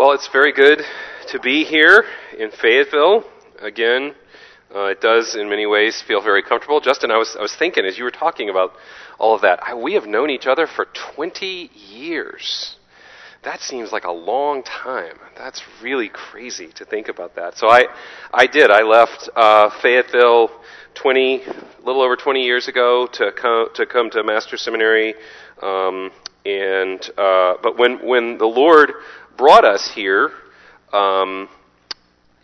Well, it's very good to be here in Fayetteville again. Uh, it does, in many ways, feel very comfortable. Justin, I was I was thinking as you were talking about all of that, I, we have known each other for 20 years. That seems like a long time. That's really crazy to think about that. So I, I did. I left uh, Fayetteville 20, a little over 20 years ago to come to come to Master Seminary. Um, and uh, but when when the Lord brought us here, um,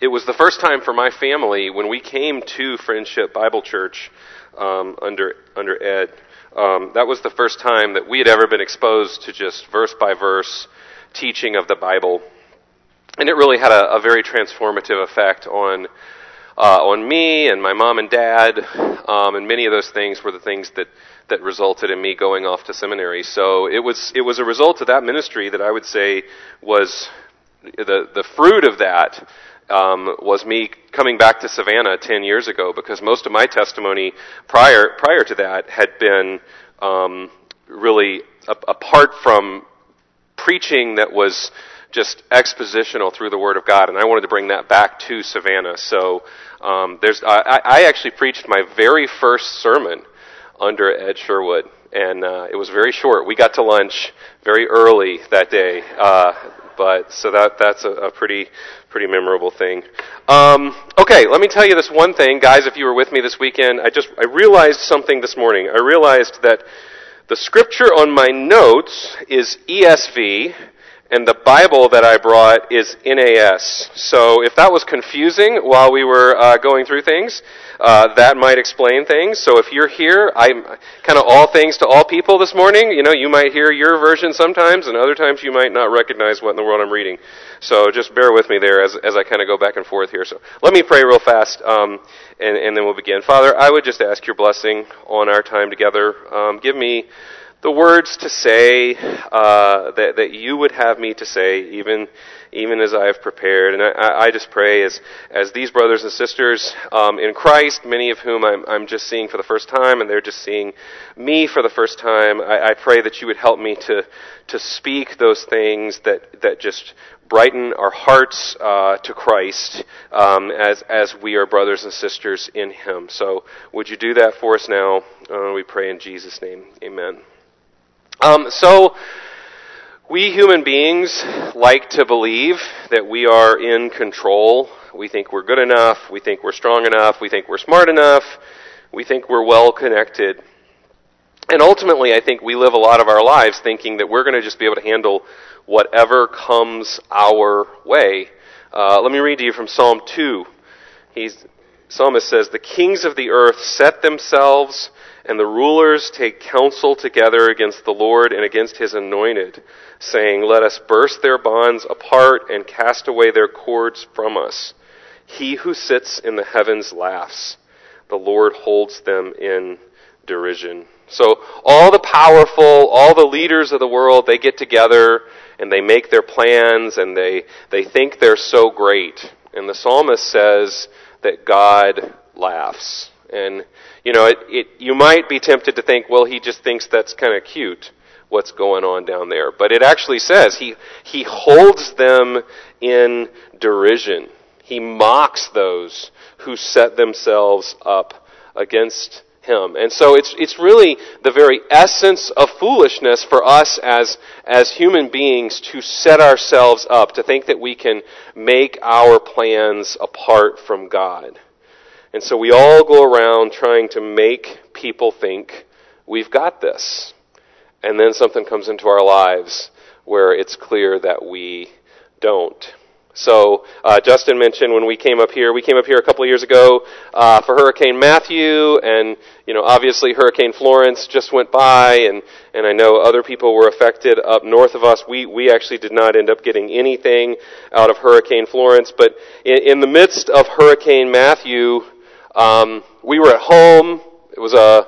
it was the first time for my family when we came to Friendship Bible Church um, under under Ed. Um, that was the first time that we had ever been exposed to just verse by verse teaching of the Bible, and it really had a, a very transformative effect on uh, on me and my mom and dad, um, and many of those things were the things that that resulted in me going off to seminary. So it was it was a result of that ministry that I would say was the the fruit of that um, was me coming back to Savannah ten years ago because most of my testimony prior prior to that had been um, really a, apart from preaching that was just expositional through the Word of God, and I wanted to bring that back to Savannah. So um, there's I, I actually preached my very first sermon under Ed Sherwood, and uh, it was very short. We got to lunch very early that day, uh, but so that that's a, a pretty pretty memorable thing. Um, okay, let me tell you this one thing, guys. If you were with me this weekend, I just I realized something this morning. I realized that the scripture on my notes is ESV and the Bible that I brought is NAS. So if that was confusing while we were uh, going through things, uh, that might explain things. So if you're here, I'm kind of all things to all people this morning. You know, you might hear your version sometimes, and other times you might not recognize what in the world I'm reading. So just bear with me there as, as I kind of go back and forth here. So let me pray real fast, um, and, and then we'll begin. Father, I would just ask your blessing on our time together. Um, give me the words to say uh, that, that you would have me to say, even even as I have prepared. And I, I just pray as as these brothers and sisters um, in Christ, many of whom I'm, I'm just seeing for the first time, and they're just seeing me for the first time. I, I pray that you would help me to to speak those things that that just brighten our hearts uh, to Christ um, as as we are brothers and sisters in Him. So, would you do that for us now? Uh, we pray in Jesus' name. Amen. Um, so, we human beings like to believe that we are in control. We think we're good enough. We think we're strong enough. We think we're smart enough. We think we're well connected. And ultimately, I think we live a lot of our lives thinking that we're going to just be able to handle whatever comes our way. Uh, let me read to you from Psalm 2. He's, psalmist says, The kings of the earth set themselves and the rulers take counsel together against the Lord and against his anointed, saying, Let us burst their bonds apart and cast away their cords from us. He who sits in the heavens laughs. The Lord holds them in derision. So all the powerful, all the leaders of the world, they get together and they make their plans and they, they think they're so great. And the psalmist says that God laughs. And you know, it, it, you might be tempted to think, well, he just thinks that's kind of cute, what's going on down there. But it actually says he, he holds them in derision. He mocks those who set themselves up against him. And so it's, it's really the very essence of foolishness for us as, as human beings to set ourselves up, to think that we can make our plans apart from God. And so we all go around trying to make people think we've got this. And then something comes into our lives where it's clear that we don't. So uh, Justin mentioned when we came up here, we came up here a couple of years ago uh, for Hurricane Matthew, and you know obviously Hurricane Florence just went by, and and I know other people were affected up north of us. We we actually did not end up getting anything out of Hurricane Florence, but in, in the midst of Hurricane Matthew, um, we were at home. It was a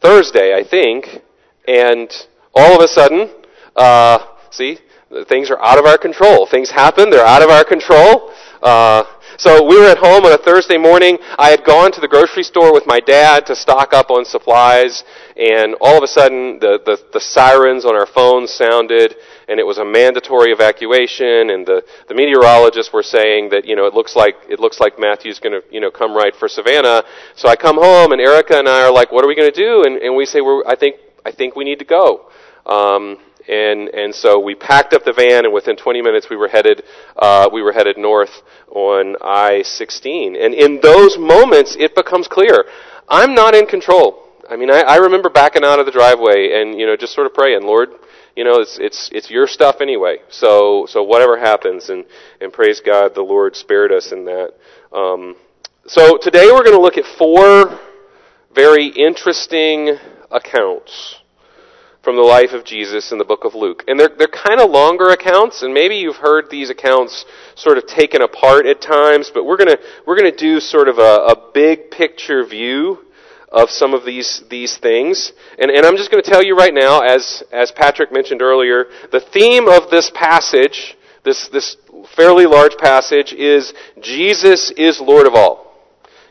Thursday, I think, and all of a sudden, uh, see, things are out of our control. Things happen; they're out of our control. Uh, So we were at home on a Thursday morning. I had gone to the grocery store with my dad to stock up on supplies, and all of a sudden the, the, the sirens on our phones sounded, and it was a mandatory evacuation, and the, the meteorologists were saying that, you know, it looks like, it looks like Matthew's gonna, you know, come right for Savannah. So I come home, and Erica and I are like, what are we gonna do? And, and we say, we're, I think, I think we need to go. Um, and and so we packed up the van, and within 20 minutes we were headed uh, we were headed north on I-16. And in those moments, it becomes clear I'm not in control. I mean, I, I remember backing out of the driveway and you know just sort of praying, Lord, you know it's it's it's your stuff anyway. So so whatever happens, and and praise God, the Lord spared us in that. Um, so today we're going to look at four very interesting accounts from the life of Jesus in the book of Luke. And they're, they're kind of longer accounts, and maybe you've heard these accounts sort of taken apart at times, but we're gonna, we're gonna do sort of a, a big picture view of some of these, these things. And, and I'm just gonna tell you right now, as, as Patrick mentioned earlier, the theme of this passage, this, this fairly large passage, is Jesus is Lord of all.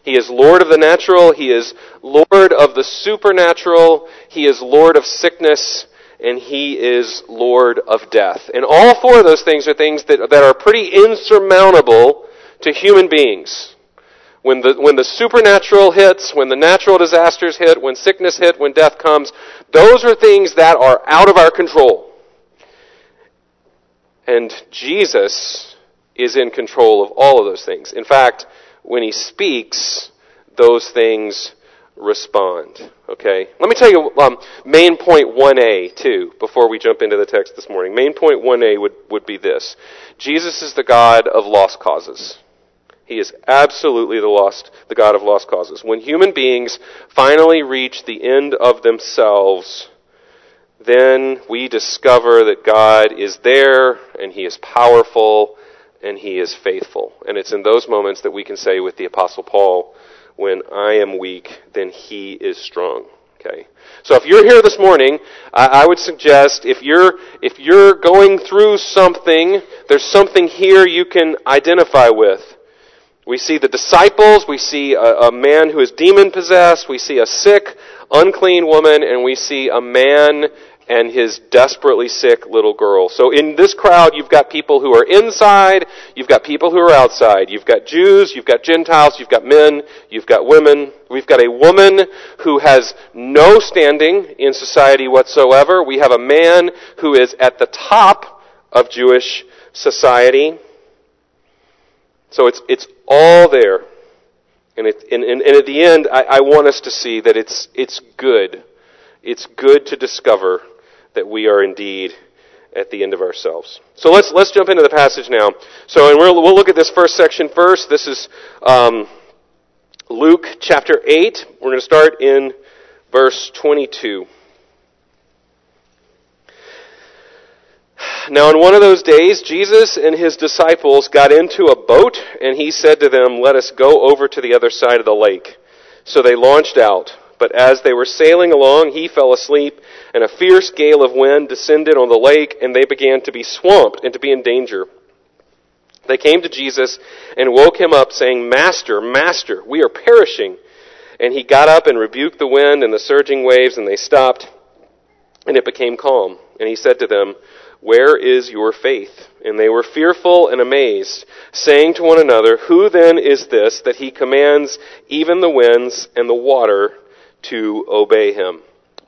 He is Lord of the natural. He is Lord of the supernatural. He is Lord of sickness. And He is Lord of death. And all four of those things are things that, that are pretty insurmountable to human beings. When the, when the supernatural hits, when the natural disasters hit, when sickness hit, when death comes, those are things that are out of our control. And Jesus is in control of all of those things. In fact, when he speaks, those things respond. Okay? Let me tell you um, main point 1a, too, before we jump into the text this morning. Main point 1a would, would be this Jesus is the God of lost causes. He is absolutely the lost, the God of lost causes. When human beings finally reach the end of themselves, then we discover that God is there and He is powerful and he is faithful. And it's in those moments that we can say with the apostle Paul, when I am weak, then he is strong. Okay. So if you're here this morning, I, would suggest if you're, if you're going through something, there's something here you can identify with. We see the disciples, we see a, a man who is demon possessed, we see a sick, unclean woman, and we see a man and his desperately sick little girl. So in this crowd, you've got people who are inside, you've got people who are outside. You've got Jews, you've got Gentiles, you've got men, you've got women. We've got a woman who has no standing in society whatsoever. We have a man who is at the top of Jewish society. So it's, it's all there. And, it, and, and, at the end, I, I want us to see that it's, it's good. It's good to discover that we are indeed at the end of ourselves. So let's let's jump into the passage now. So and we'll we'll look at this first section first. This is um, Luke chapter eight. We're going to start in verse twenty-two. Now, on one of those days, Jesus and his disciples got into a boat, and he said to them, Let us go over to the other side of the lake. So they launched out. But as they were sailing along, he fell asleep, and a fierce gale of wind descended on the lake, and they began to be swamped and to be in danger. They came to Jesus and woke him up, saying, Master, Master, we are perishing. And he got up and rebuked the wind and the surging waves, and they stopped, and it became calm. And he said to them, Where is your faith? And they were fearful and amazed, saying to one another, Who then is this that he commands even the winds and the water to obey him.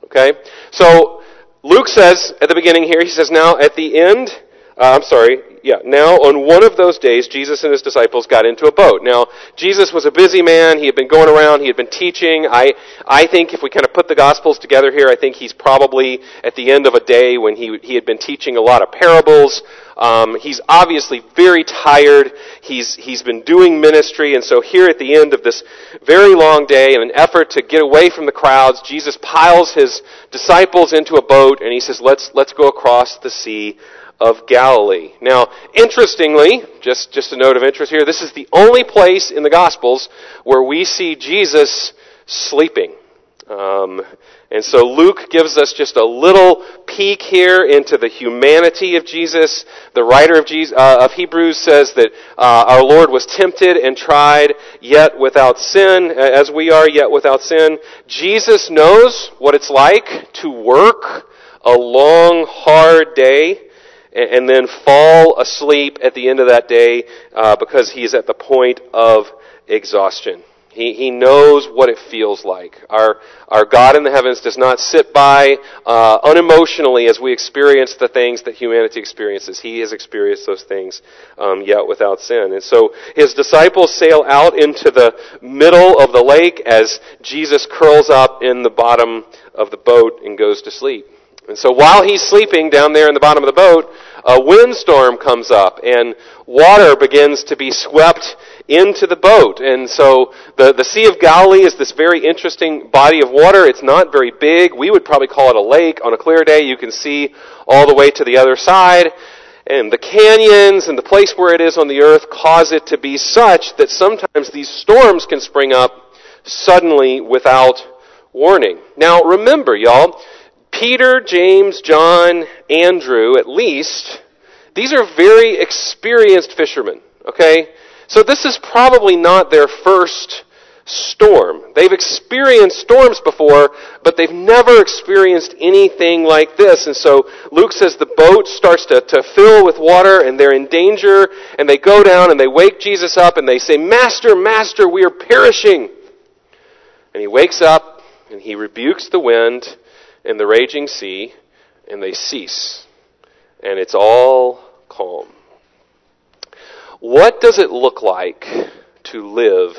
Okay? So, Luke says at the beginning here, he says, now at the end, uh, I'm sorry, yeah, now on one of those days, Jesus and his disciples got into a boat. Now, Jesus was a busy man. He had been going around. He had been teaching. I, I think if we kind of put the Gospels together here, I think he's probably at the end of a day when he, he had been teaching a lot of parables. Um, he's obviously very tired. He's, he's been doing ministry. And so here at the end of this very long day, in an effort to get away from the crowds, Jesus piles his disciples into a boat and he says, let's, let's go across the sea of Galilee. Now, interestingly, just, just a note of interest here, this is the only place in the Gospels where we see Jesus sleeping. Um, And so Luke gives us just a little peek here into the humanity of Jesus. The writer of, Jesus, uh, of Hebrews says that uh, our Lord was tempted and tried, yet without sin, as we are, yet without sin. Jesus knows what it's like to work a long, hard day and then fall asleep at the end of that day uh, because he's at the point of exhaustion. He, he knows what it feels like. Our, our God in the heavens does not sit by uh, unemotionally as we experience the things that humanity experiences. He has experienced those things um, yet without sin. And so his disciples sail out into the middle of the lake as Jesus curls up in the bottom of the boat and goes to sleep. And so while he's sleeping down there in the bottom of the boat, a windstorm comes up and water begins to be swept into the boat. And so the, the Sea of Galilee is this very interesting body of water. It's not very big. We would probably call it a lake. On a clear day, you can see all the way to the other side. And the canyons and the place where it is on the earth cause it to be such that sometimes these storms can spring up suddenly without warning. Now remember, y'all, Peter, James, John, Andrew, at least, these are very experienced fishermen, okay? So this is probably not their first storm. They've experienced storms before, but they've never experienced anything like this. And so Luke says the boat starts to, to fill with water and they're in danger and they go down and they wake Jesus up and they say, Master, Master, we are perishing. And he wakes up and he rebukes the wind and the raging sea, and they cease. And it's all calm. What does it look like to live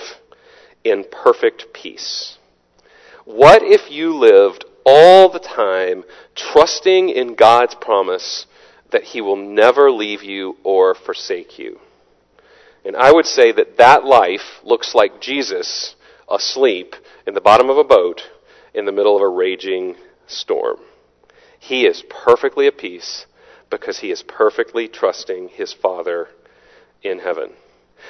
in perfect peace? What if you lived all the time trusting in God's promise that He will never leave you or forsake you? And I would say that that life looks like Jesus asleep in the bottom of a boat in the middle of a raging storm. He is perfectly at peace because he is perfectly trusting his Father in heaven.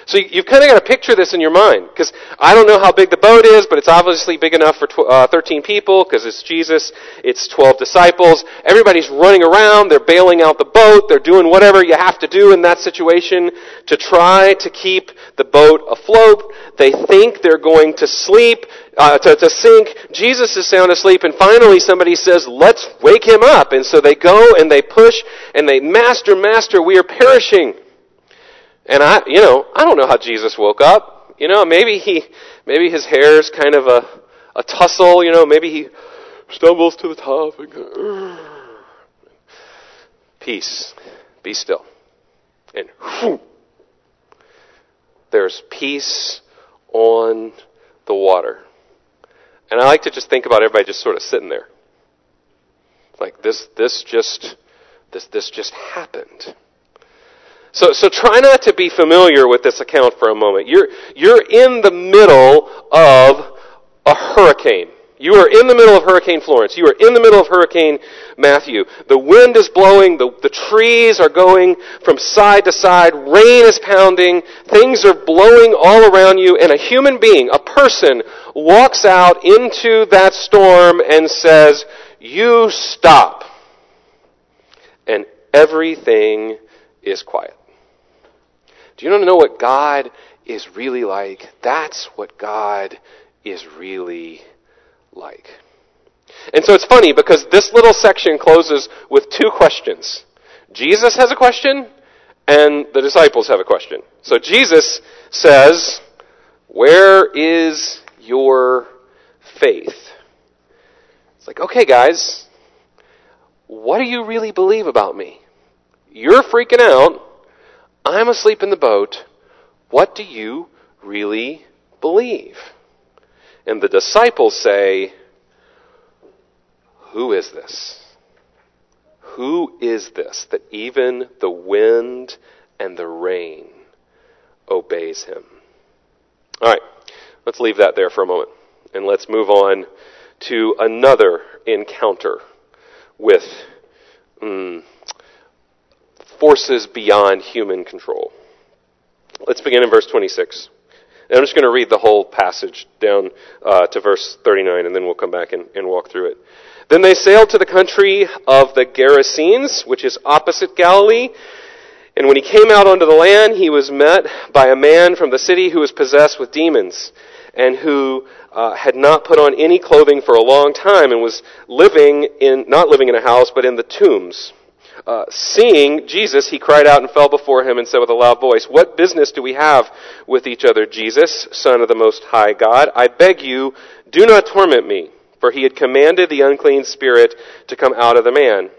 So you've kind of got to picture this in your mind, because I don't know how big the boat is, but it's obviously big enough for tw- uh, 13 people, because it's Jesus, it's 12 disciples. Everybody's running around, they're bailing out the boat, they're doing whatever you have to do in that situation to try to keep the boat afloat. They think they're going to sleep, uh, to, to sink. Jesus is sound asleep, and finally somebody says, let's wake him up. And so they go and they push, and they, Master, Master, we are perishing. And I, you know, I don't know how Jesus woke up. You know, maybe he, maybe his hair's kind of a, a tussle. You know, maybe he stumbles to the top and goes, peace, be still, and whew, there's peace on the water. And I like to just think about everybody just sort of sitting there, like this, this just, this, this just happened. So, so try not to be familiar with this account for a moment. You're, you're in the middle of a hurricane. You are in the middle of Hurricane Florence. You are in the middle of Hurricane Matthew. The wind is blowing. The, the trees are going from side to side. Rain is pounding. Things are blowing all around you. And a human being, a person, walks out into that storm and says, You stop. And everything is quiet. Do you want to know what God is really like? That's what God is really like. And so it's funny because this little section closes with two questions. Jesus has a question, and the disciples have a question. So Jesus says, Where is your faith? It's like, okay, guys, what do you really believe about me? You're freaking out. I'm asleep in the boat. What do you really believe? And the disciples say, Who is this? Who is this that even the wind and the rain obeys him? All right, let's leave that there for a moment. And let's move on to another encounter with mm, forces beyond human control. Let's begin in verse 26. And I'm just going to read the whole passage down uh, to verse 39, and then we'll come back and, and walk through it. Then they sailed to the country of the Gerasenes, which is opposite Galilee. And when he came out onto the land, he was met by a man from the city who was possessed with demons, and who uh, had not put on any clothing for a long time, and was living in, not living in a house, but in the tombs. Uh, seeing Jesus, he cried out and fell before him and said with a loud voice, What business do we have with each other, Jesus, Son of the Most High God? I beg you, do not torment me. For he had commanded the unclean spirit to come out of the man.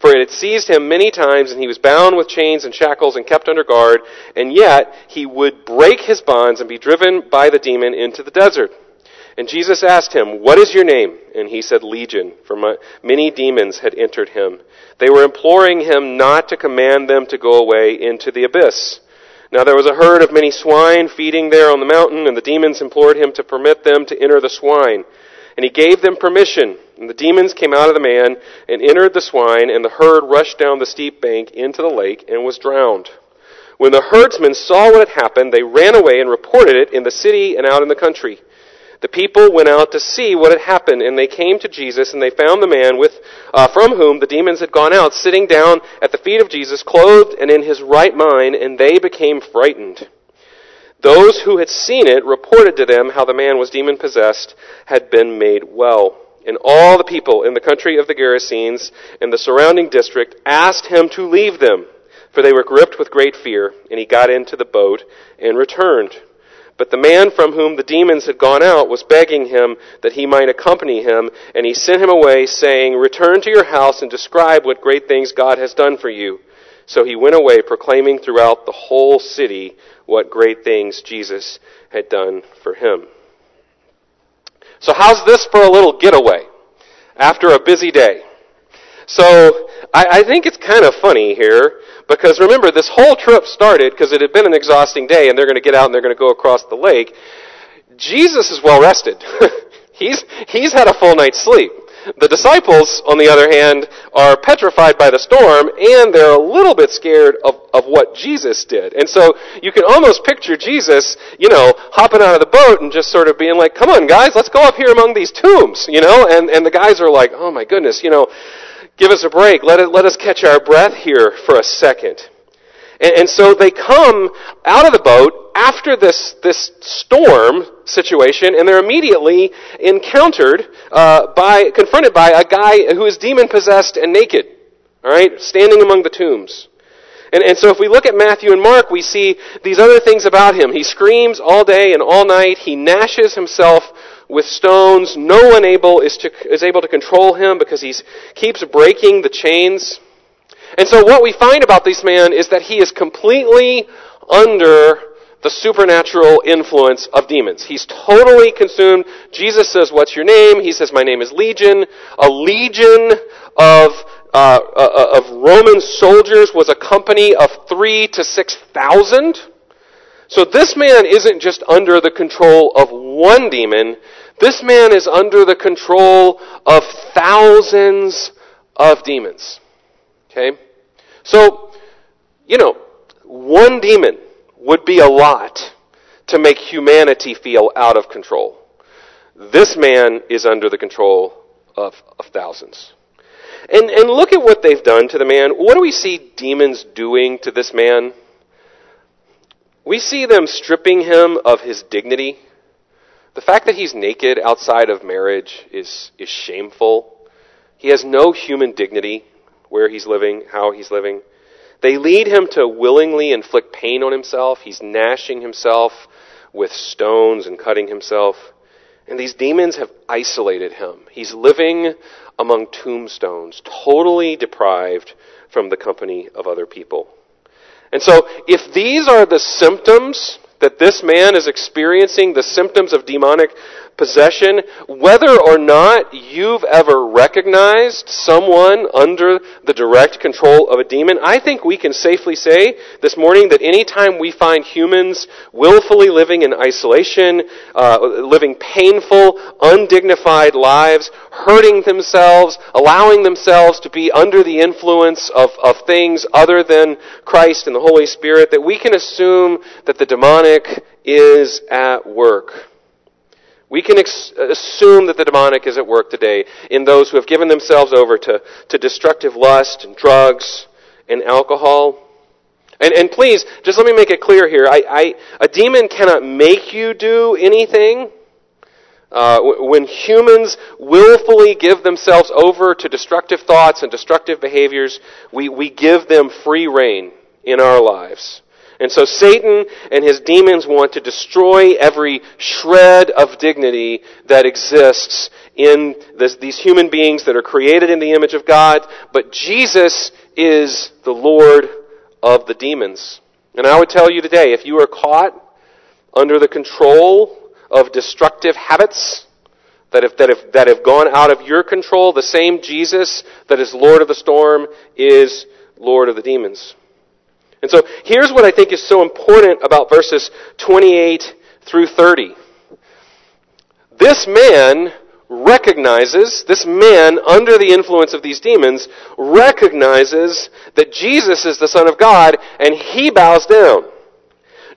For it had seized him many times, and he was bound with chains and shackles and kept under guard, and yet he would break his bonds and be driven by the demon into the desert. And Jesus asked him, What is your name? And he said, Legion, for many demons had entered him. They were imploring him not to command them to go away into the abyss. Now there was a herd of many swine feeding there on the mountain, and the demons implored him to permit them to enter the swine. And he gave them permission. And the demons came out of the man and entered the swine, and the herd rushed down the steep bank into the lake and was drowned. When the herdsmen saw what had happened, they ran away and reported it in the city and out in the country. The people went out to see what had happened, and they came to Jesus, and they found the man with, uh, from whom the demons had gone out, sitting down at the feet of Jesus, clothed and in his right mind, and they became frightened. Those who had seen it reported to them how the man was demon possessed had been made well. And all the people in the country of the Gerasenes and the surrounding district asked him to leave them, for they were gripped with great fear, and he got into the boat and returned. But the man from whom the demons had gone out was begging him that he might accompany him, and he sent him away, saying, Return to your house and describe what great things God has done for you. So he went away, proclaiming throughout the whole city what great things Jesus had done for him. So how's this for a little getaway after a busy day? So I, I think it's kind of funny here because remember, this whole trip started because it had been an exhausting day and they're going to get out and they're going to go across the lake. Jesus is well rested. he's, he's had a full night's sleep. The disciples, on the other hand, are petrified by the storm and they're a little bit scared of, of what Jesus did. And so you can almost picture Jesus, you know, hopping out of the boat and just sort of being like, come on guys, let's go up here among these tombs, you know? And, and the guys are like, oh my goodness, you know, give us a break. Let, it, let us catch our breath here for a second. And, and so they come out of the boat after this, this storm situation, and they're immediately encountered uh, by, confronted by a guy who is demon possessed and naked. All right, standing among the tombs. And, and so if we look at Matthew and Mark, we see these other things about him. He screams all day and all night. He gnashes himself with stones. No one able is, to, is able to control him because he keeps breaking the chains. And so what we find about this man is that he is completely under the supernatural influence of demons. He's totally consumed. Jesus says, what's your name? He says, my name is Legion. A legion of, uh, uh, of Roman soldiers was a company of three to six thousand. So this man isn't just under the control of one demon. This man is under the control of thousands of demons. Okay? So, you know, one demon would be a lot to make humanity feel out of control. This man is under the control of, of thousands. And, and look at what they've done to the man. What do we see demons doing to this man? We see them stripping him of his dignity. The fact that he's naked outside of marriage is, is shameful. He has no human dignity where he's living, how he's living. They lead him to willingly inflict pain on himself. He's gnashing himself with stones and cutting himself. And these demons have isolated him. He's living among tombstones, totally deprived from the company of other people. And so, if these are the symptoms that this man is experiencing, the symptoms of demonic possession, whether or not you've ever recognized someone under the direct control of a demon, I think we can safely say this morning that anytime we find humans willfully living in isolation, uh, living painful, undignified lives, hurting themselves, allowing themselves to be under the influence of, of things other than Christ and the Holy Spirit, that we can assume that the demonic is at work. We can ex- assume that the demonic is at work today in those who have given themselves over to, to destructive lust and drugs and alcohol. And, and please, just let me make it clear here. I, I, a demon cannot make you do anything. Uh, when humans willfully give themselves over to destructive thoughts and destructive behaviors, we, we give them free reign in our lives. And so Satan and his demons want to destroy every shred of dignity that exists in this, these human beings that are created in the image of God. But Jesus is the Lord of the demons. And I would tell you today, if you are caught under the control of destructive habits that have, that have, that have gone out of your control, the same Jesus that is Lord of the storm is Lord of the demons. And so here's what I think is so important about verses 28 through 30. This man recognizes, this man under the influence of these demons recognizes that Jesus is the Son of God and he bows down.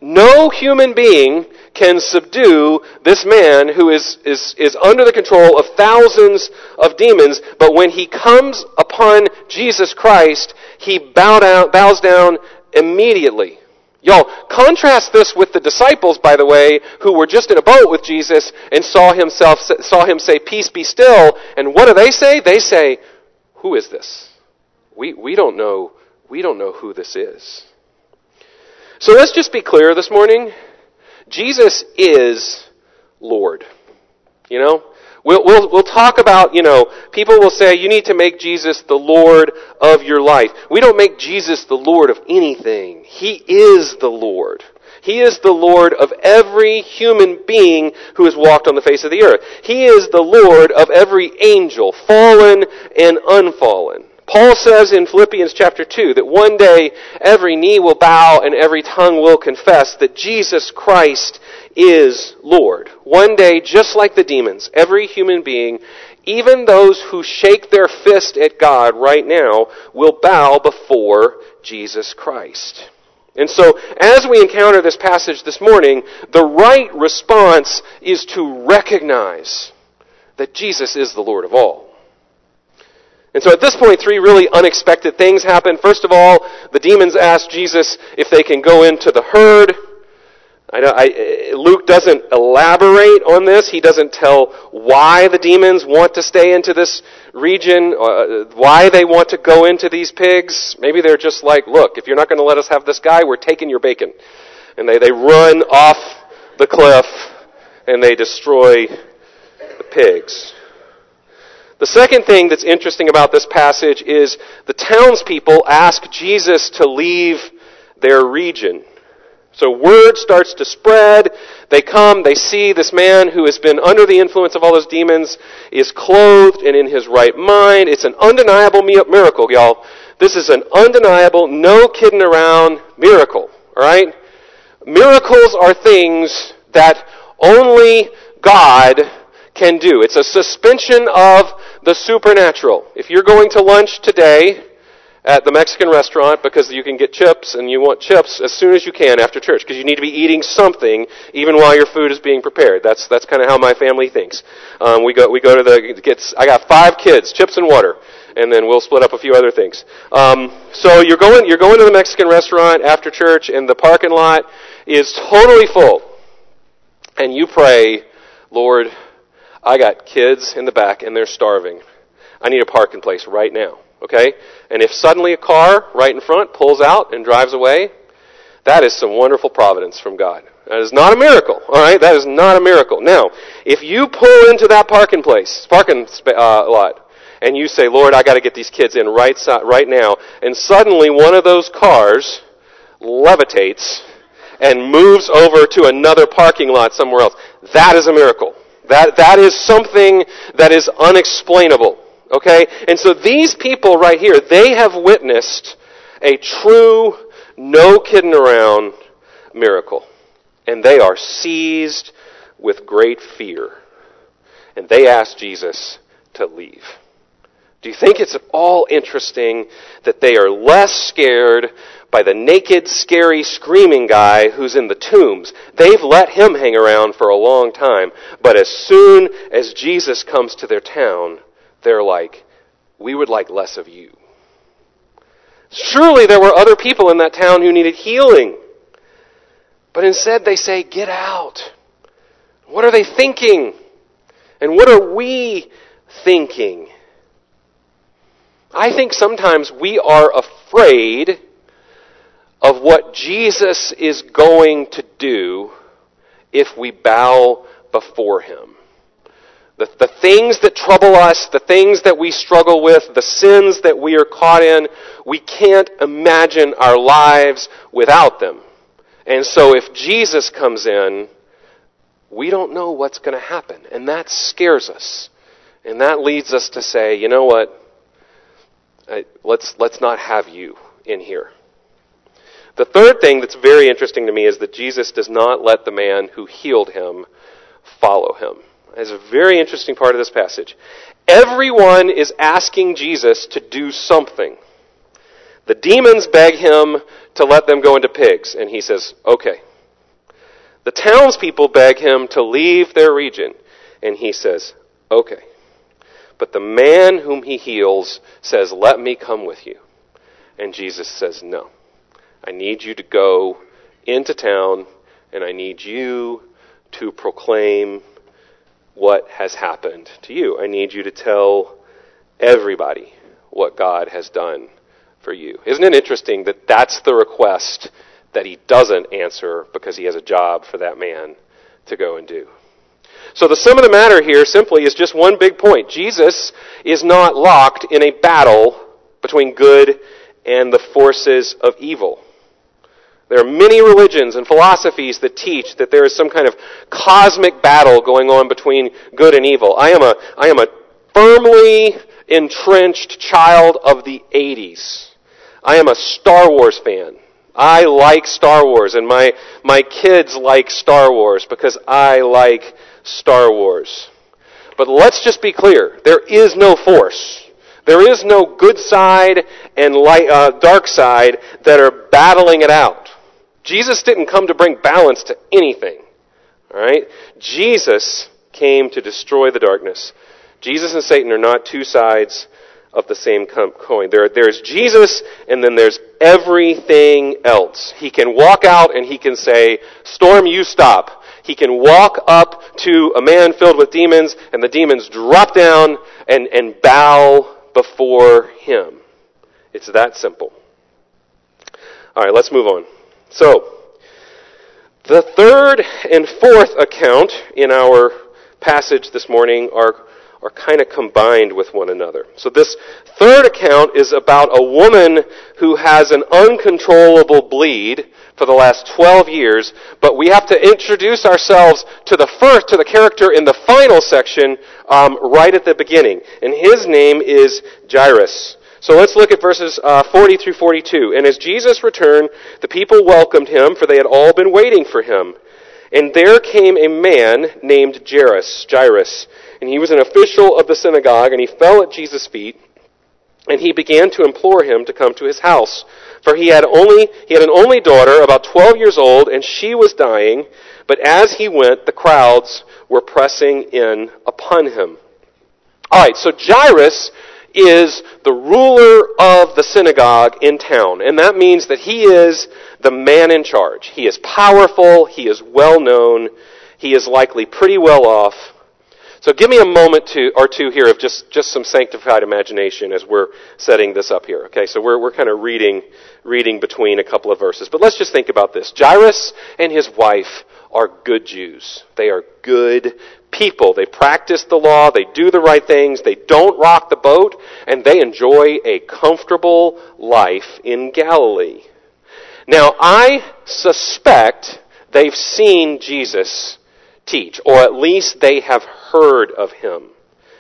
No human being can subdue this man who is, is, is under the control of thousands of demons, but when he comes upon Jesus Christ, he bows down immediately. Y'all, contrast this with the disciples, by the way, who were just in a boat with Jesus and saw himself, saw him say, peace be still. And what do they say? They say, who is this? We, we don't know, we don't know who this is. So let's just be clear this morning. Jesus is Lord. You know? We'll, we'll, we'll talk about, you know, people will say you need to make Jesus the Lord of your life. We don't make Jesus the Lord of anything. He is the Lord. He is the Lord of every human being who has walked on the face of the earth. He is the Lord of every angel, fallen and unfallen. Paul says in Philippians chapter 2 that one day every knee will bow and every tongue will confess that Jesus Christ is Lord. One day, just like the demons, every human being, even those who shake their fist at God right now, will bow before Jesus Christ. And so, as we encounter this passage this morning, the right response is to recognize that Jesus is the Lord of all. And so at this point, three really unexpected things happen. First of all, the demons ask Jesus if they can go into the herd. I I, Luke doesn't elaborate on this. He doesn't tell why the demons want to stay into this region, uh, why they want to go into these pigs. Maybe they're just like, look, if you're not going to let us have this guy, we're taking your bacon. And they, they run off the cliff and they destroy the pigs. The second thing that's interesting about this passage is the townspeople ask Jesus to leave their region. So word starts to spread. They come, they see this man who has been under the influence of all those demons is clothed and in his right mind. It's an undeniable miracle, y'all. This is an undeniable, no kidding around miracle. Alright? Miracles are things that only God can do. It's a suspension of the supernatural. If you're going to lunch today at the Mexican restaurant because you can get chips and you want chips as soon as you can after church because you need to be eating something even while your food is being prepared. That's that's kind of how my family thinks. Um, we go we go to the gets. I got five kids, chips and water, and then we'll split up a few other things. Um, so you're going you're going to the Mexican restaurant after church, and the parking lot is totally full, and you pray, Lord I got kids in the back and they're starving. I need a parking place right now. Okay? And if suddenly a car right in front pulls out and drives away, that is some wonderful providence from God. That is not a miracle. All right? That is not a miracle. Now, if you pull into that parking place, parking uh, lot, and you say, Lord, I got to get these kids in right, so- right now, and suddenly one of those cars levitates and moves over to another parking lot somewhere else, that is a miracle. That, that is something that is unexplainable. Okay? And so these people right here, they have witnessed a true, no kidding around miracle. And they are seized with great fear. And they ask Jesus to leave. Do you think it's at all interesting that they are less scared by the naked, scary, screaming guy who's in the tombs. They've let him hang around for a long time. But as soon as Jesus comes to their town, they're like, we would like less of you. Surely there were other people in that town who needed healing. But instead they say, get out. What are they thinking? And what are we thinking? I think sometimes we are afraid of what Jesus is going to do if we bow before him. The, the things that trouble us, the things that we struggle with, the sins that we are caught in, we can't imagine our lives without them. And so if Jesus comes in, we don't know what's going to happen. And that scares us. And that leads us to say, you know what? I, let's, let's not have you in here. The third thing that's very interesting to me is that Jesus does not let the man who healed him follow him. It's a very interesting part of this passage. Everyone is asking Jesus to do something. The demons beg him to let them go into pigs, and he says, okay. The townspeople beg him to leave their region, and he says, okay. But the man whom he heals says, let me come with you. And Jesus says, no. I need you to go into town, and I need you to proclaim what has happened to you. I need you to tell everybody what God has done for you. Isn't it interesting that that's the request that he doesn't answer because he has a job for that man to go and do? So the sum of the matter here simply is just one big point. Jesus is not locked in a battle between good and the forces of evil. There are many religions and philosophies that teach that there is some kind of cosmic battle going on between good and evil. I am a, I am a firmly entrenched child of the 80s. I am a Star Wars fan. I like Star Wars and my, my kids like Star Wars because I like Star Wars. But let's just be clear. There is no force. There is no good side and light, uh, dark side that are battling it out. Jesus didn't come to bring balance to anything. All right? Jesus came to destroy the darkness. Jesus and Satan are not two sides of the same coin. There, there's Jesus, and then there's everything else. He can walk out and he can say, Storm, you stop. He can walk up to a man filled with demons, and the demons drop down and, and bow before him. It's that simple. All right, let's move on. So, the third and fourth account in our passage this morning are, are kind of combined with one another. So this third account is about a woman who has an uncontrollable bleed for the last 12 years, but we have to introduce ourselves to the first, to the character in the final section, um, right at the beginning. And his name is Jairus. So let's look at verses uh, 40 through 42. And as Jesus returned, the people welcomed him, for they had all been waiting for him. And there came a man named Jairus, Jairus, and he was an official of the synagogue, and he fell at Jesus' feet, and he began to implore him to come to his house. For he had only, he had an only daughter, about 12 years old, and she was dying, but as he went, the crowds were pressing in upon him. Alright, so Jairus is the ruler of the synagogue in town. And that means that he is the man in charge. He is powerful. He is well known. He is likely pretty well off. So give me a moment to, or two here of just, just some sanctified imagination as we're setting this up here. Okay, so we're, we're kind of reading, reading between a couple of verses. But let's just think about this. Jairus and his wife are good Jews. They are good people. They practice the law, they do the right things, they don't rock the boat, and they enjoy a comfortable life in Galilee. Now, I suspect they've seen Jesus teach, or at least they have heard of him.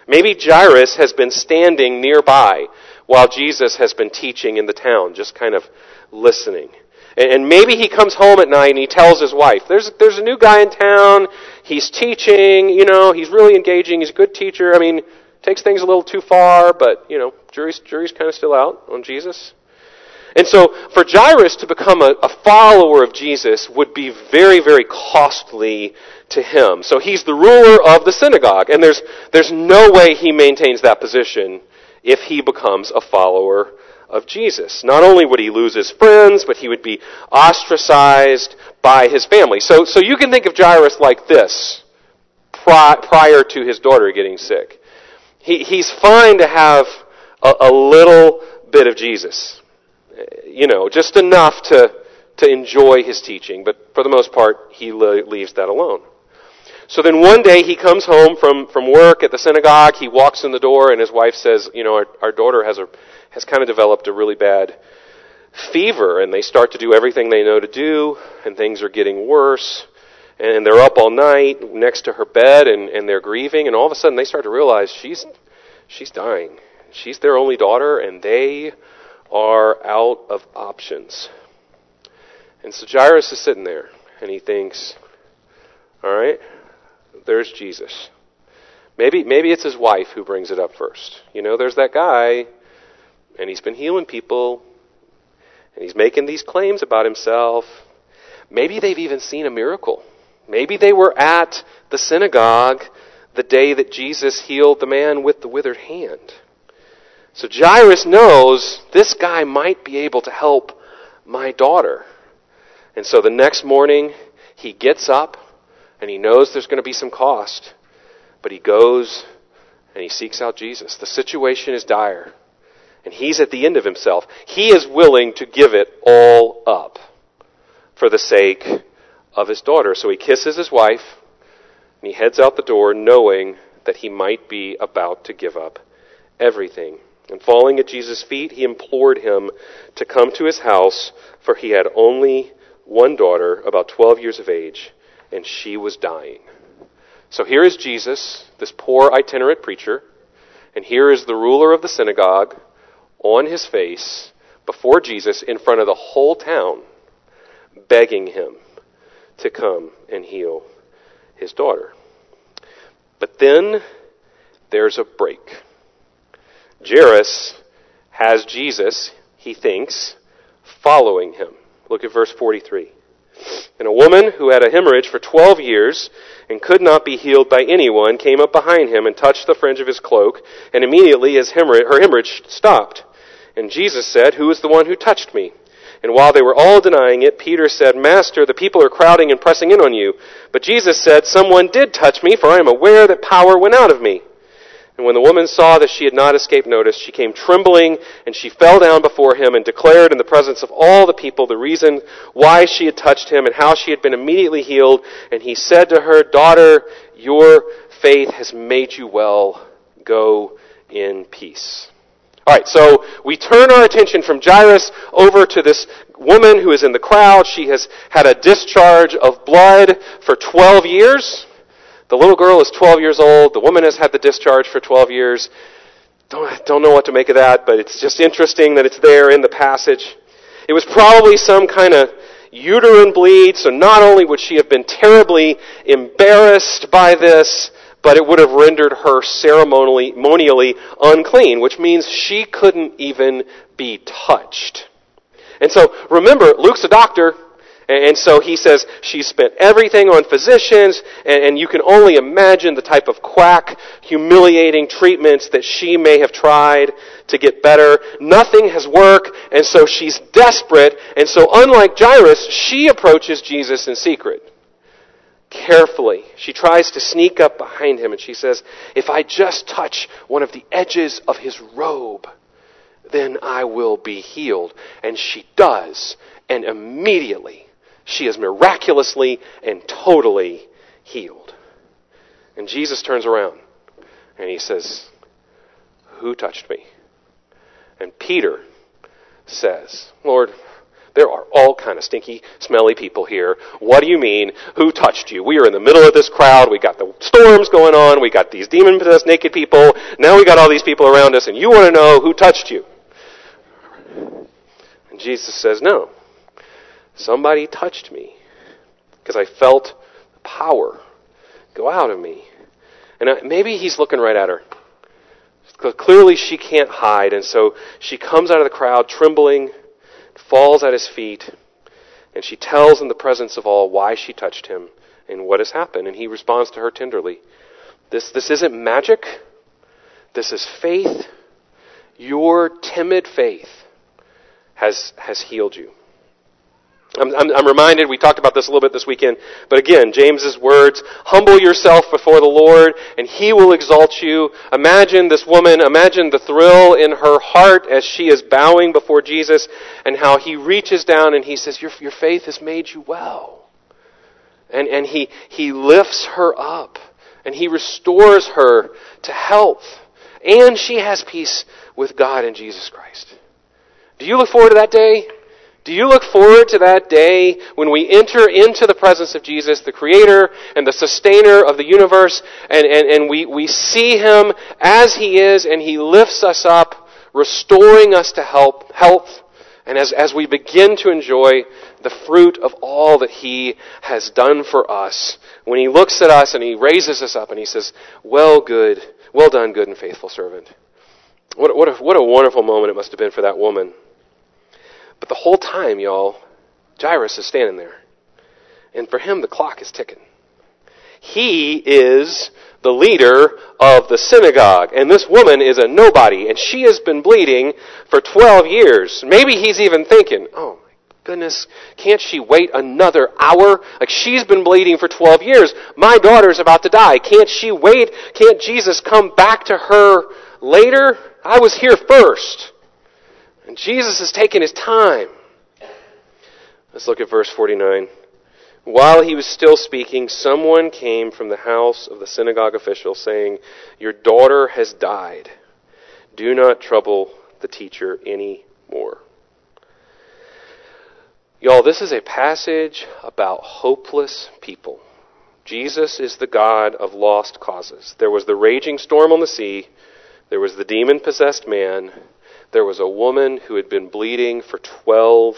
Maybe Jairus has been standing nearby while Jesus has been teaching in the town, just kind of listening. And maybe he comes home at night and he tells his wife, there's, there's a new guy in town. He's teaching, you know, he's really engaging. He's a good teacher. I mean, takes things a little too far, but, you know, jury's, jury's kind of still out on Jesus. And so for Jairus to become a, a, follower of Jesus would be very, very costly to him. So he's the ruler of the synagogue, and there's, there's no way he maintains that position if he becomes a follower of Jesus. Not only would he lose his friends, but he would be ostracized by his family. So, so you can think of Jairus like this prior to his daughter getting sick. He, he's fine to have a, a little bit of Jesus. You know, just enough to, to enjoy his teaching, but for the most part, he leaves that alone. So then one day he comes home from, from work at the synagogue, he walks in the door, and his wife says, You know, our, our daughter has, a, has kind of developed a really bad fever, and they start to do everything they know to do, and things are getting worse. And they're up all night next to her bed, and, and they're grieving, and all of a sudden they start to realize she's, she's dying. She's their only daughter, and they are out of options. And so Jairus is sitting there, and he thinks, all right, there's Jesus. Maybe, maybe it's his wife who brings it up first. You know, there's that guy, and he's been healing people, and he's making these claims about himself. Maybe they've even seen a miracle. Maybe they were at the synagogue the day that Jesus healed the man with the withered hand. So Jairus knows this guy might be able to help my daughter. And so the next morning, he gets up and he knows there's going to be some cost, but he goes and he seeks out Jesus. The situation is dire, and he's at the end of himself. He is willing to give it all up for the sake of his daughter. So he kisses his wife and he heads out the door knowing that he might be about to give up everything. And falling at Jesus' feet, he implored him to come to his house, for he had only one daughter, about 12 years of age, and she was dying. So here is Jesus, this poor itinerant preacher, and here is the ruler of the synagogue on his face before Jesus in front of the whole town, begging him to come and heal his daughter. But then there's a break. Jairus has Jesus, he thinks, following him. Look at verse 43. And a woman who had a hemorrhage for 12 years and could not be healed by anyone came up behind him and touched the fringe of his cloak, and immediately his hemorrhage, her hemorrhage stopped. And Jesus said, Who is the one who touched me? And while they were all denying it, Peter said, Master, the people are crowding and pressing in on you. But Jesus said, Someone did touch me, for I am aware that power went out of me. And when the woman saw that she had not escaped notice, she came trembling and she fell down before him and declared in the presence of all the people the reason why she had touched him and how she had been immediately healed. And he said to her, Daughter, your faith has made you well. Go in peace. Alright, so we turn our attention from Jairus over to this woman who is in the crowd. She has had a discharge of blood for 12 years. The little girl is 12 years old. The woman has had the discharge for 12 years. Don't, don't know what to make of that, but it's just interesting that it's there in the passage. It was probably some kind of uterine bleed, so not only would she have been terribly embarrassed by this, but it would have rendered her ceremonially unclean, which means she couldn't even be touched. And so remember, Luke's a doctor. And so he says she spent everything on physicians, and you can only imagine the type of quack, humiliating treatments that she may have tried to get better. Nothing has worked, and so she's desperate. And so, unlike Jairus, she approaches Jesus in secret. Carefully. She tries to sneak up behind him, and she says, If I just touch one of the edges of his robe, then I will be healed. And she does, and immediately she is miraculously and totally healed. And Jesus turns around and he says, Who touched me? And Peter says, Lord, there are all kind of stinky, smelly people here. What do you mean? Who touched you? We are in the middle of this crowd. We got the storms going on. We got these demon possessed naked people. Now we got all these people around us, and you want to know who touched you? And Jesus says, No. Somebody touched me because I felt the power go out of me. And uh, maybe he's looking right at her. Clearly she can't hide, and so she comes out of the crowd trembling, falls at his feet, and she tells in the presence of all why she touched him and what has happened. And he responds to her tenderly. This, this isn't magic. This is faith. Your timid faith has, has healed you. I'm, I'm, I'm, reminded, we talked about this a little bit this weekend, but again, James's words, humble yourself before the Lord and He will exalt you. Imagine this woman, imagine the thrill in her heart as she is bowing before Jesus and how He reaches down and He says, your, your faith has made you well. And, and he, he lifts her up and He restores her to health. And she has peace with God and Jesus Christ. Do you look forward to that day? Do you look forward to that day when we enter into the presence of Jesus, the Creator and the Sustainer of the universe, and, and, and we, we see Him as He is, and He lifts us up, restoring us to help, health, and as, as we begin to enjoy the fruit of all that He has done for us, when He looks at us and He raises us up and He says, Well, good, well done, good and faithful servant. What, what, a, what a wonderful moment it must have been for that woman. But the whole time, y'all, Jairus is standing there. And for him, the clock is ticking. He is the leader of the synagogue, and this woman is a nobody, and she has been bleeding for 12 years. Maybe he's even thinking, oh my goodness, can't she wait another hour? Like she's been bleeding for 12 years. My daughter's about to die. Can't she wait? Can't Jesus come back to her later? I was here first. And Jesus is taking his time. Let's look at verse 49. While he was still speaking, someone came from the house of the synagogue official saying, Your daughter has died. Do not trouble the teacher any more. Y'all, this is a passage about hopeless people. Jesus is the God of lost causes. There was the raging storm on the sea. There was the demon possessed man there was a woman who had been bleeding for 12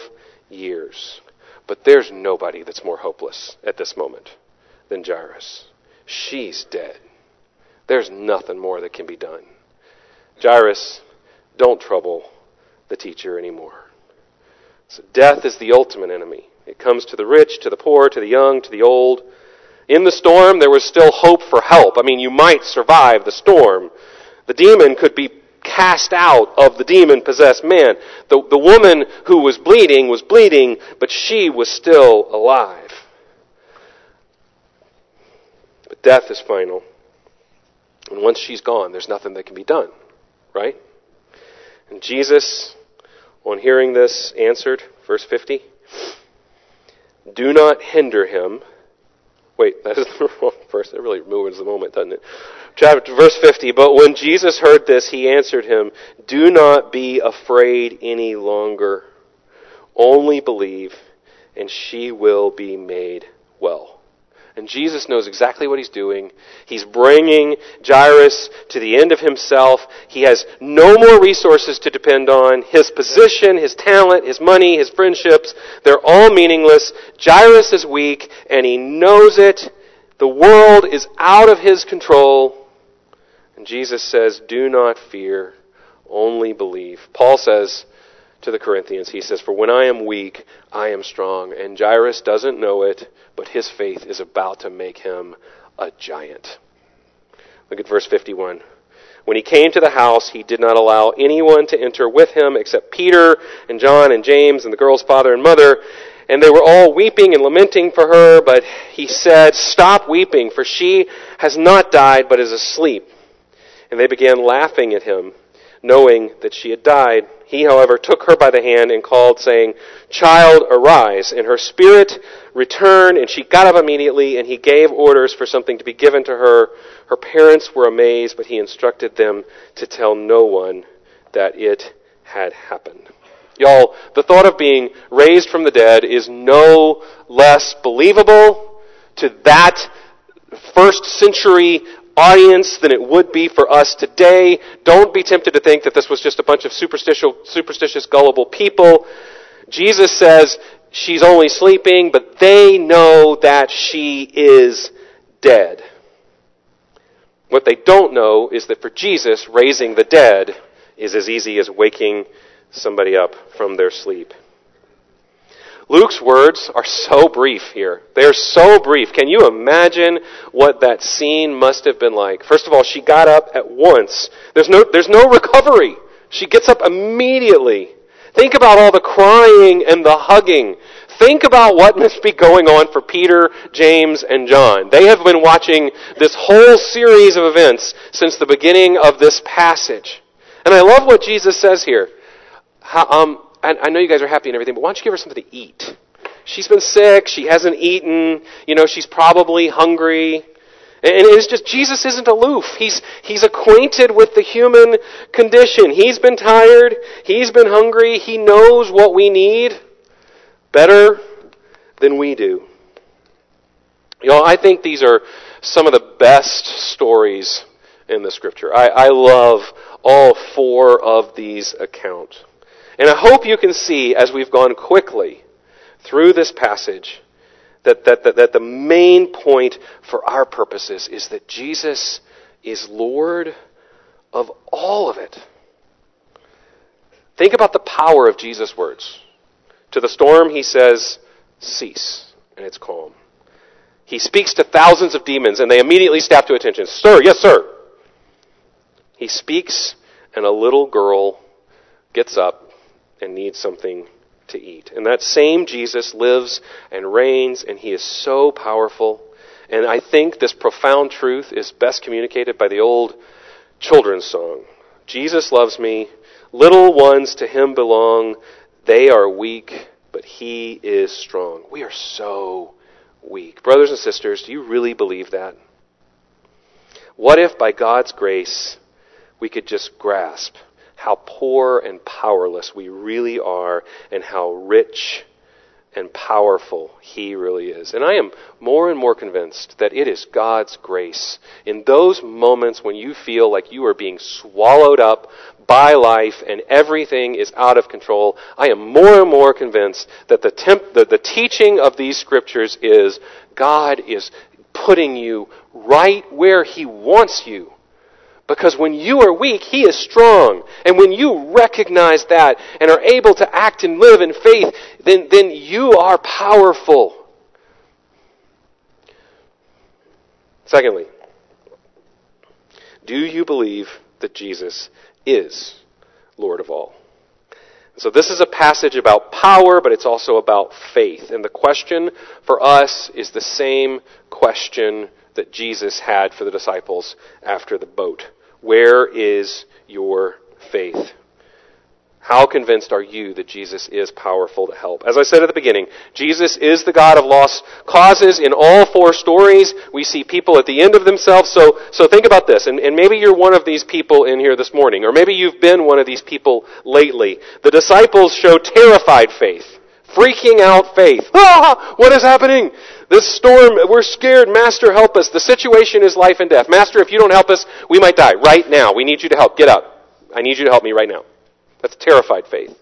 years. But there's nobody that's more hopeless at this moment than Jairus. She's dead. There's nothing more that can be done. Jairus, don't trouble the teacher anymore. So death is the ultimate enemy. It comes to the rich, to the poor, to the young, to the old. In the storm, there was still hope for help. I mean, you might survive the storm. The demon could be cast out of the demon possessed man. The, the woman who was bleeding was bleeding, but she was still alive. But death is final. And once she's gone, there's nothing that can be done. Right? And Jesus, on hearing this, answered, verse 50, Do not hinder him. Wait, that is the wrong verse. That really ruins the moment, doesn't it? Chapter, verse 50, But when Jesus heard this, he answered him, Do not be afraid any longer. Only believe, and she will be made well. And Jesus knows exactly what he's doing. He's bringing Jairus to the end of himself. He has no more resources to depend on. His position, his talent, his money, his friendships, they're all meaningless. Jairus is weak, and he knows it. The world is out of his control. And Jesus says, Do not fear, only believe. Paul says to the Corinthians, he says, For when I am weak, I am strong. And Jairus doesn't know it, but his faith is about to make him a giant. Look at verse 51. When he came to the house, he did not allow anyone to enter with him except Peter and John and James and the girl's father and mother. And they were all weeping and lamenting for her, but he said, Stop weeping, for she has not died, but is asleep. And they began laughing at him, knowing that she had died. He, however, took her by the hand and called, saying, Child, arise. And her spirit returned, and she got up immediately, and he gave orders for something to be given to her. Her parents were amazed, but he instructed them to tell no one that it had happened. Y'all, the thought of being raised from the dead is no less believable to that first century audience than it would be for us today. Don't be tempted to think that this was just a bunch of superstitious, superstitious gullible people. Jesus says she's only sleeping, but they know that she is dead. What they don't know is that for Jesus, raising the dead is as easy as waking somebody up from their sleep. Luke's words are so brief here. They're so brief. Can you imagine what that scene must have been like? First of all, she got up at once. There's no, there's no recovery. She gets up immediately. Think about all the crying and the hugging. Think about what must be going on for Peter, James, and John. They have been watching this whole series of events since the beginning of this passage. And I love what Jesus says here. Um, I, I know you guys are happy and everything, but why don't you give her something to eat? She's been sick. She hasn't eaten. You know, she's probably hungry. And it's just, Jesus isn't aloof. He's, he's acquainted with the human condition. He's been tired. He's been hungry. He knows what we need better than we do. You know, I think these are some of the best stories in the scripture. I, I love all four of these accounts. And I hope you can see as we've gone quickly through this passage that, that, that, that the main point for our purposes is that Jesus is Lord of all of it. Think about the power of Jesus' words. To the storm, he says, Cease, and it's calm. He speaks to thousands of demons, and they immediately snap to attention. Sir, yes, sir. He speaks, and a little girl gets up and needs something to eat. And that same Jesus lives and reigns, and he is so powerful. And I think this profound truth is best communicated by the old children's song Jesus loves me, little ones to him belong, they are weak, but he is strong. We are so weak. Brothers and sisters, do you really believe that? What if by God's grace we could just grasp how poor and powerless we really are and how rich and powerful He really is. And I am more and more convinced that it is God's grace in those moments when you feel like you are being swallowed up by life and everything is out of control. I am more and more convinced that the, temp- the, the teaching of these scriptures is God is putting you right where He wants you because when you are weak, He is strong. And when you recognize that and are able to act and live in faith, then, then you are powerful. Secondly, do you believe that Jesus is Lord of all? So this is a passage about power, but it's also about faith. And the question for us is the same question that Jesus had for the disciples after the boat. Where is your faith? How convinced are you that Jesus is powerful to help? As I said at the beginning, Jesus is the God of lost causes in all four stories. We see people at the end of themselves. So, so think about this. And, and maybe you're one of these people in here this morning, or maybe you've been one of these people lately. The disciples show terrified faith, freaking out faith. Ah, what is happening? This storm, we're scared. Master, help us. The situation is life and death. Master, if you don't help us, we might die right now. We need you to help. Get up. I need you to help me right now. That's terrified faith.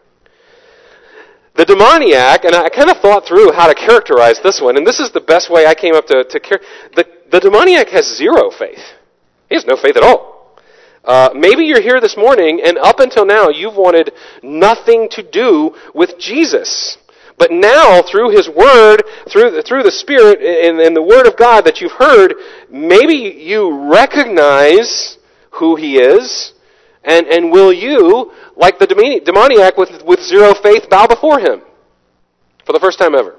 The demoniac, and I kind of thought through how to characterize this one, and this is the best way I came up to, to care. The, the demoniac has zero faith. He has no faith at all. Uh, maybe you're here this morning, and up until now, you've wanted nothing to do with Jesus. But now, through His Word, through the, through the Spirit and, and the Word of God that you've heard, maybe you recognize who He is, and, and will you, like the demoniac with, with zero faith, bow before Him? For the first time ever.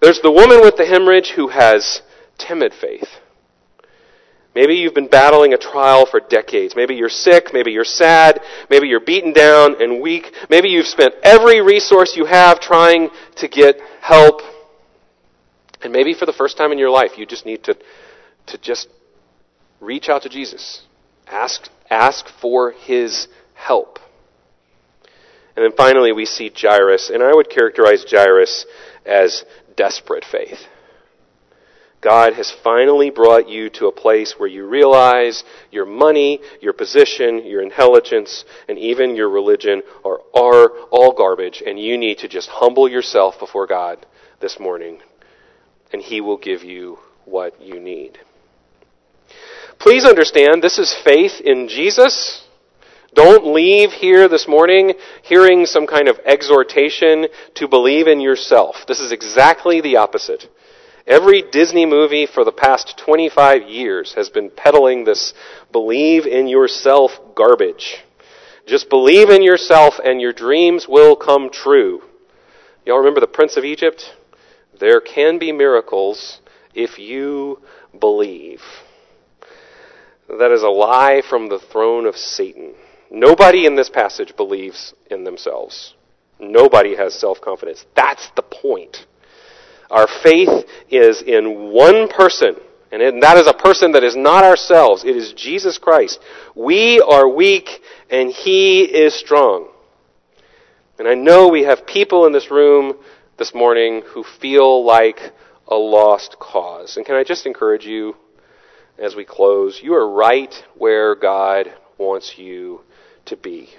There's the woman with the hemorrhage who has timid faith. Maybe you've been battling a trial for decades. Maybe you're sick. Maybe you're sad. Maybe you're beaten down and weak. Maybe you've spent every resource you have trying to get help. And maybe for the first time in your life, you just need to, to just reach out to Jesus. Ask, ask for his help. And then finally, we see Jairus, and I would characterize Jairus as desperate faith. God has finally brought you to a place where you realize your money, your position, your intelligence, and even your religion are, are all garbage, and you need to just humble yourself before God this morning, and He will give you what you need. Please understand, this is faith in Jesus, Don't leave here this morning hearing some kind of exhortation to believe in yourself. This is exactly the opposite. Every Disney movie for the past 25 years has been peddling this believe in yourself garbage. Just believe in yourself and your dreams will come true. Y'all remember the Prince of Egypt? There can be miracles if you believe. That is a lie from the throne of Satan. Nobody in this passage believes in themselves. Nobody has self confidence. That's the point. Our faith is in one person, and that is a person that is not ourselves. It is Jesus Christ. We are weak, and He is strong. And I know we have people in this room this morning who feel like a lost cause. And can I just encourage you as we close? You are right where God wants you to be.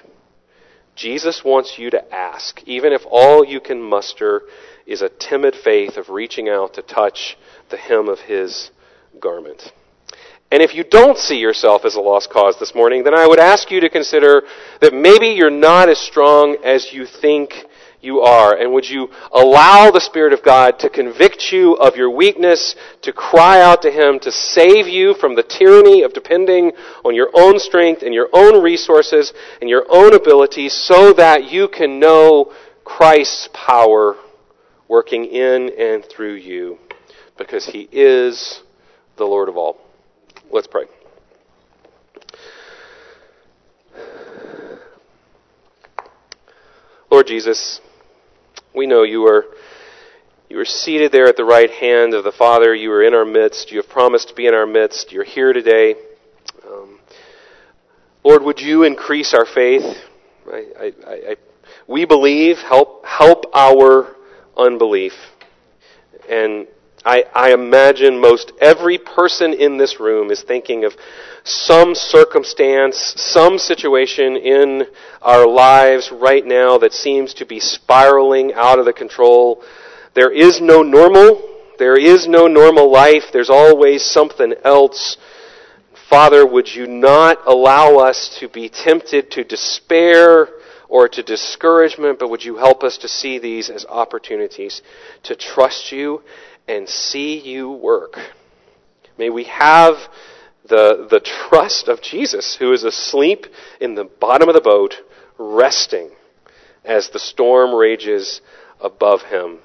Jesus wants you to ask, even if all you can muster is a timid faith of reaching out to touch the hem of his garment. And if you don't see yourself as a lost cause this morning, then I would ask you to consider that maybe you're not as strong as you think you are? And would you allow the Spirit of God to convict you of your weakness, to cry out to Him, to save you from the tyranny of depending on your own strength and your own resources and your own abilities so that you can know Christ's power working in and through you because He is the Lord of all. Let's pray. Lord Jesus, we know you are you are seated there at the right hand of the Father. You are in our midst. You have promised to be in our midst. You're here today. Um, Lord, would you increase our faith? I, I, I, we believe. Help help our unbelief. And I, I imagine most every person in this room is thinking of some circumstance, some situation in our lives right now that seems to be spiraling out of the control. There is no normal. There is no normal life. There's always something else. Father, would you not allow us to be tempted to despair or to discouragement, but would you help us to see these as opportunities to trust you and see you work. May we have the, the trust of Jesus, who is asleep in the bottom of the boat, resting as the storm rages above him.